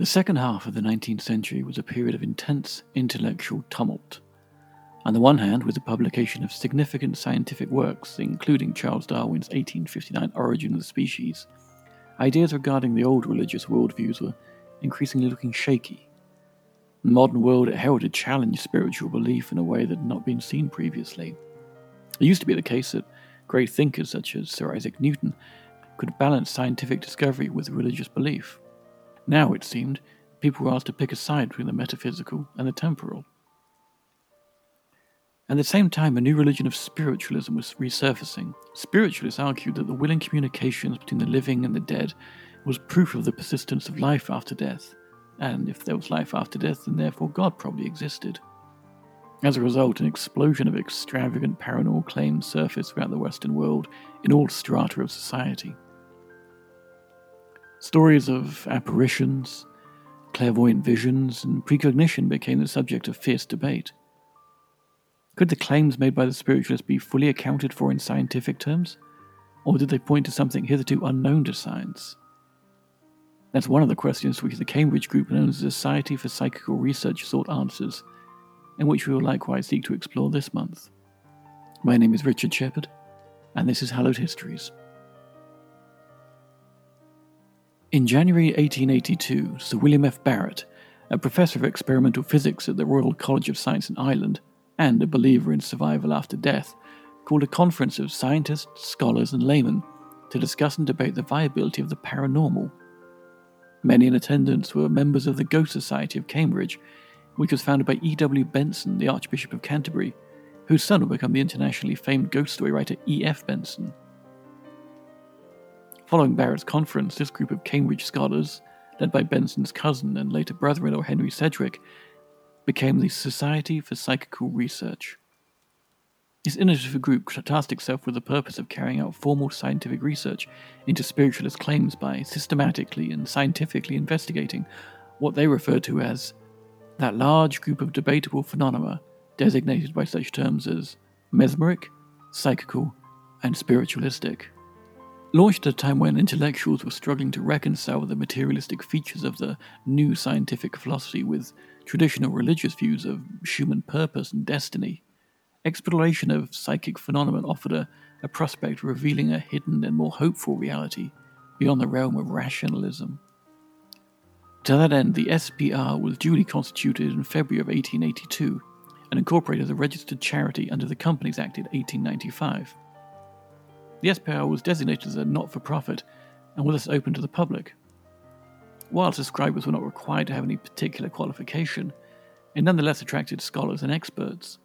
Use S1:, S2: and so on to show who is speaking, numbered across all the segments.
S1: The second half of the 19th century was a period of intense intellectual tumult. On the one hand, with the publication of significant scientific works, including Charles Darwin's 1859 Origin of the Species, ideas regarding the old religious worldviews were increasingly looking shaky. The modern world it heralded challenged spiritual belief in a way that had not been seen previously. It used to be the case that great thinkers such as Sir Isaac Newton could balance scientific discovery with religious belief. Now, it seemed, people were asked to pick a side between the metaphysical and the temporal. At the same time, a new religion of spiritualism was resurfacing. Spiritualists argued that the willing communications between the living and the dead was proof of the persistence of life after death, and if there was life after death, then therefore God probably existed. As a result, an explosion of extravagant paranormal claims surfaced throughout the Western world in all strata of society. Stories of apparitions, clairvoyant visions, and precognition became the subject of fierce debate. Could the claims made by the spiritualists be fully accounted for in scientific terms? Or did they point to something hitherto unknown to science? That's one of the questions which the Cambridge group known as the Society for Psychical Research sought answers, and which we will likewise seek to explore this month. My name is Richard Shepard, and this is Hallowed Histories. In January 1882, Sir William F. Barrett, a professor of experimental physics at the Royal College of Science in Ireland and a believer in survival after death, called a conference of scientists, scholars, and laymen to discuss and debate the viability of the paranormal. Many in attendance were members of the Ghost Society of Cambridge, which was founded by E.W. Benson, the Archbishop of Canterbury, whose son would become the internationally famed ghost story writer E.F. Benson. Following Barrett's conference, this group of Cambridge scholars, led by Benson's cousin and later brother in law Henry Sidgwick, became the Society for Psychical Research. This innovative group tasked itself with the purpose of carrying out formal scientific research into spiritualist claims by systematically and scientifically investigating what they referred to as that large group of debatable phenomena designated by such terms as mesmeric, psychical, and spiritualistic. Launched at a time when intellectuals were struggling to reconcile the materialistic features of the new scientific philosophy with traditional religious views of human purpose and destiny, exploration of psychic phenomena offered a, a prospect revealing a hidden and more hopeful reality beyond the realm of rationalism. To that end, the SPR was duly constituted in February of 1882 and incorporated as a registered charity under the Companies Act in 1895. The SPR was designated as a not for profit and was thus open to the public. While subscribers were not required to have any particular qualification, it nonetheless attracted scholars and experts.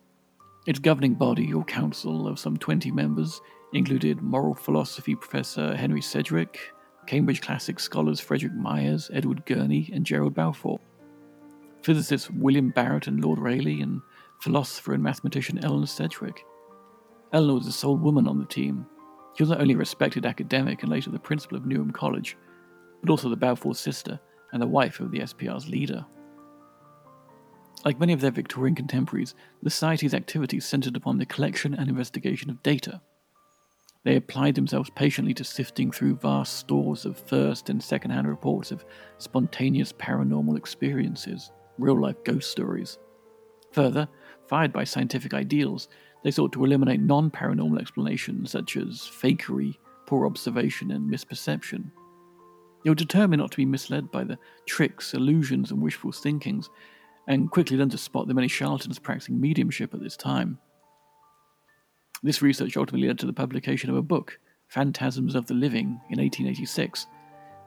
S1: Its governing body, or council, of some 20 members, included moral philosophy professor Henry Sidgwick, Cambridge classics scholars Frederick Myers, Edward Gurney, and Gerald Balfour, physicists William Barrett and Lord Rayleigh, and philosopher and mathematician Eleanor Sidgwick. Eleanor was the sole woman on the team, she was not only a respected academic and later the principal of Newnham College, but also the Balfour sister and the wife of the SPR's leader. Like many of their Victorian contemporaries, the Society's activities centered upon the collection and investigation of data. They applied themselves patiently to sifting through vast stores of first and second hand reports of spontaneous paranormal experiences, real life ghost stories. Further, fired by scientific ideals, they sought to eliminate non paranormal explanations such as fakery, poor observation, and misperception. They were determined not to be misled by the tricks, illusions, and wishful thinkings, and quickly learned to spot the many charlatans practicing mediumship at this time. This research ultimately led to the publication of a book, Phantasms of the Living, in 1886,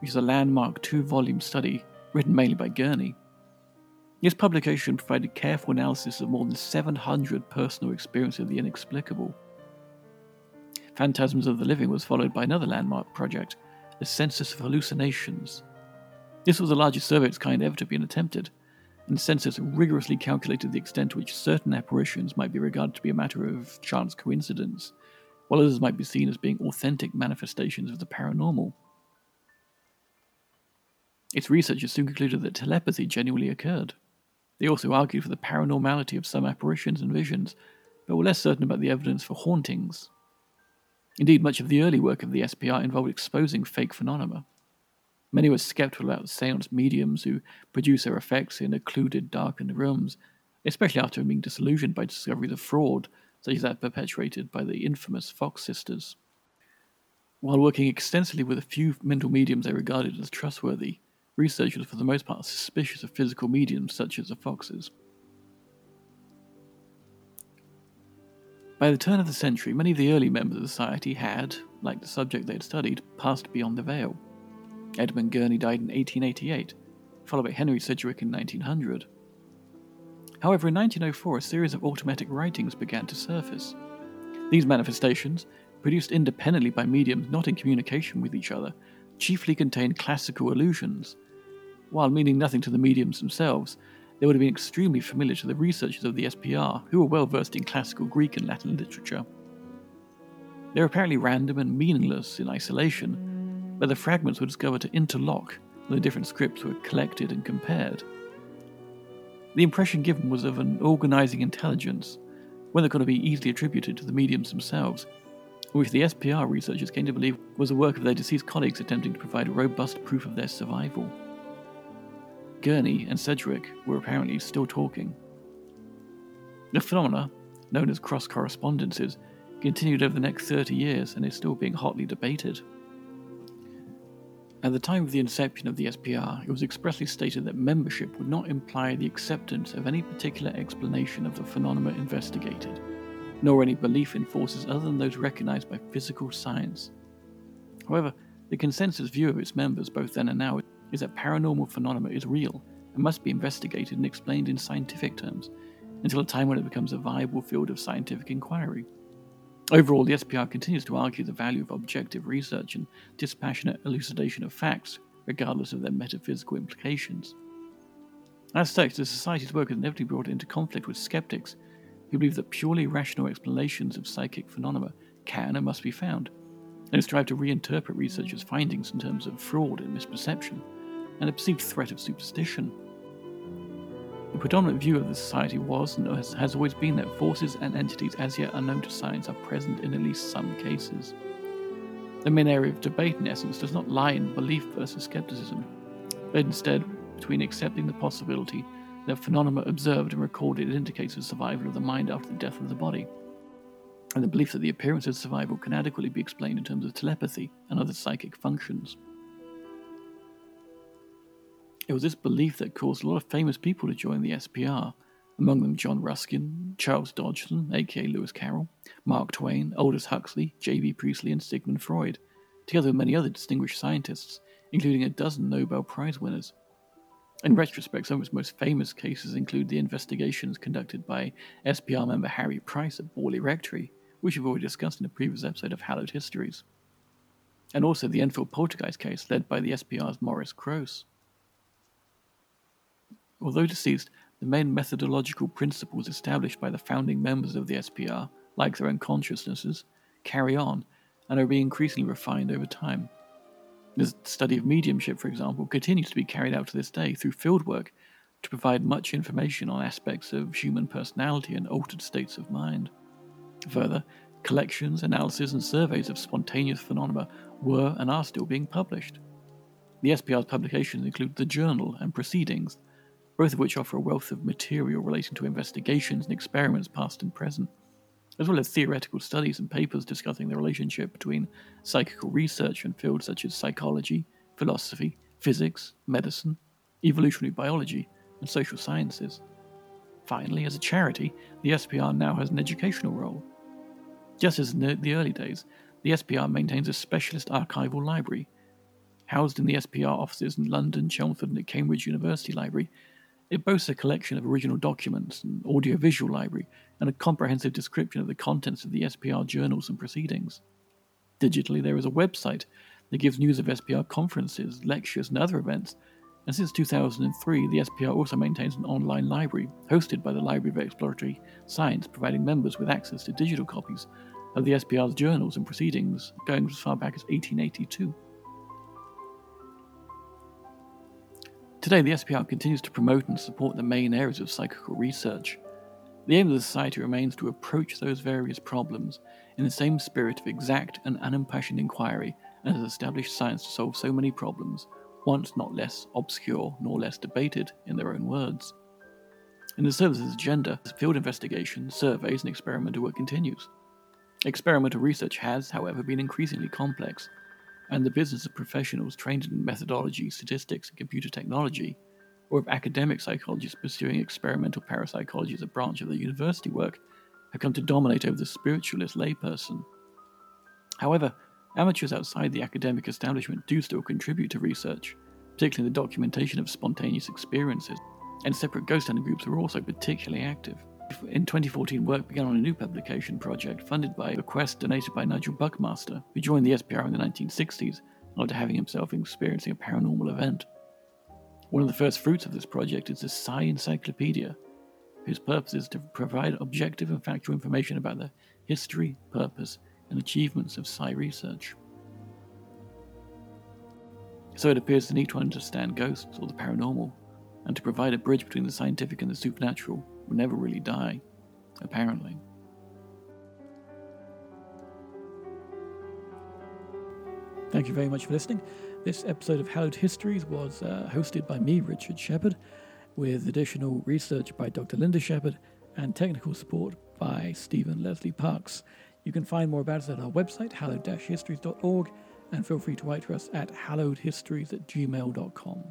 S1: which is a landmark two volume study written mainly by Gurney. This publication provided careful analysis of more than 700 personal experiences of the inexplicable. Phantasms of the Living was followed by another landmark project, the Census of Hallucinations. This was the largest survey of its kind ever to be attempted, and the census rigorously calculated the extent to which certain apparitions might be regarded to be a matter of chance coincidence, while others might be seen as being authentic manifestations of the paranormal. Its researchers soon concluded that telepathy genuinely occurred. They also argued for the paranormality of some apparitions and visions, but were less certain about the evidence for hauntings. Indeed, much of the early work of the SPR involved exposing fake phenomena. Many were skeptical about seance mediums who produce their effects in occluded, darkened rooms, especially after being disillusioned by discoveries of fraud, such as that perpetrated by the infamous Fox sisters. While working extensively with a few mental mediums they regarded as trustworthy, researchers for the most part suspicious of physical mediums such as the Foxes. By the turn of the century, many of the early members of the society had, like the subject they had studied, passed beyond the veil. Edmund Gurney died in 1888, followed by Henry Sidgwick in 1900. However, in 1904, a series of automatic writings began to surface. These manifestations, produced independently by mediums not in communication with each other, chiefly contained classical allusions. While meaning nothing to the mediums themselves, they would have been extremely familiar to the researchers of the SPR, who were well versed in classical Greek and Latin literature. They were apparently random and meaningless in isolation, but the fragments were discovered to interlock when the different scripts were collected and compared. The impression given was of an organizing intelligence, one that could be easily attributed to the mediums themselves, which the SPR researchers came to believe was the work of their deceased colleagues attempting to provide robust proof of their survival. Gurney and Sidgwick were apparently still talking. The phenomena, known as cross correspondences, continued over the next 30 years and is still being hotly debated. At the time of the inception of the SPR, it was expressly stated that membership would not imply the acceptance of any particular explanation of the phenomena investigated, nor any belief in forces other than those recognized by physical science. However, the consensus view of its members, both then and now, is that paranormal phenomena is real and must be investigated and explained in scientific terms until a time when it becomes a viable field of scientific inquiry. Overall, the SPR continues to argue the value of objective research and dispassionate elucidation of facts, regardless of their metaphysical implications. As such, the Society's work has inevitably brought into conflict with skeptics who believe that purely rational explanations of psychic phenomena can and must be found, and strive to reinterpret researchers' findings in terms of fraud and misperception, and a perceived threat of superstition. The predominant view of the society was and has always been that forces and entities as yet unknown to science are present in at least some cases. The main area of debate, in essence, does not lie in belief versus skepticism, but instead between accepting the possibility that phenomena observed and recorded indicates the survival of the mind after the death of the body, and the belief that the appearance of survival can adequately be explained in terms of telepathy and other psychic functions. It was this belief that caused a lot of famous people to join the SPR, among them John Ruskin, Charles Dodgson, aka Lewis Carroll, Mark Twain, Aldous Huxley, J.B. Priestley, and Sigmund Freud, together with many other distinguished scientists, including a dozen Nobel Prize winners. In retrospect, some of its most famous cases include the investigations conducted by SPR member Harry Price at Borley Rectory, which we've already discussed in a previous episode of Hallowed Histories, and also the Enfield Poltergeist case led by the SPR's Maurice Grosse. Although deceased, the main methodological principles established by the founding members of the SPR, like their own consciousnesses, carry on and are being increasingly refined over time. The study of mediumship, for example, continues to be carried out to this day through fieldwork to provide much information on aspects of human personality and altered states of mind. Further, collections, analyses, and surveys of spontaneous phenomena were and are still being published. The SPR's publications include the Journal and Proceedings, both of which offer a wealth of material relating to investigations and experiments past and present, as well as theoretical studies and papers discussing the relationship between psychical research and fields such as psychology, philosophy, physics, medicine, evolutionary biology, and social sciences. Finally, as a charity, the SPR now has an educational role. Just as in the early days, the SPR maintains a specialist archival library. Housed in the SPR offices in London, Chelmsford, and at Cambridge University Library, it boasts a collection of original documents, an audiovisual library, and a comprehensive description of the contents of the SPR journals and proceedings. Digitally, there is a website that gives news of SPR conferences, lectures, and other events, and since 2003, the SPR also maintains an online library hosted by the Library of Exploratory Science, providing members with access to digital copies of the SPR's journals and proceedings going as far back as 1882. Today, the SPR continues to promote and support the main areas of psychical research. The aim of the Society remains to approach those various problems in the same spirit of exact and unimpassioned inquiry as has established science to solve so many problems, once not less obscure nor less debated in their own words. In the service's agenda, field investigation, surveys, and experimental work continues. Experimental research has, however, been increasingly complex, and the business of professionals trained in methodology, statistics, and computer technology, or of academic psychologists pursuing experimental parapsychology as a branch of their university work, have come to dominate over the spiritualist layperson. However, amateurs outside the academic establishment do still contribute to research, particularly in the documentation of spontaneous experiences, and separate ghost hunting groups are also particularly active. In 2014, work began on a new publication project funded by a bequest donated by Nigel Buckmaster, who joined the SPR in the 1960s after having himself experiencing a paranormal event. One of the first fruits of this project is the Psi Encyclopedia, whose purpose is to provide objective and factual information about the history, purpose, and achievements of Psi research. So it appears the need to understand ghosts or the paranormal, and to provide a bridge between the scientific and the supernatural, never really die, apparently. Thank you very much for listening. This episode of Hallowed Histories was uh, hosted by me, Richard Shepard, with additional research by Dr. Linda Shepard and technical support by Stephen Leslie Parks. You can find more about us at our website, hallowed-histories.org, and feel free to write to us at hallowedhistories at gmail.com.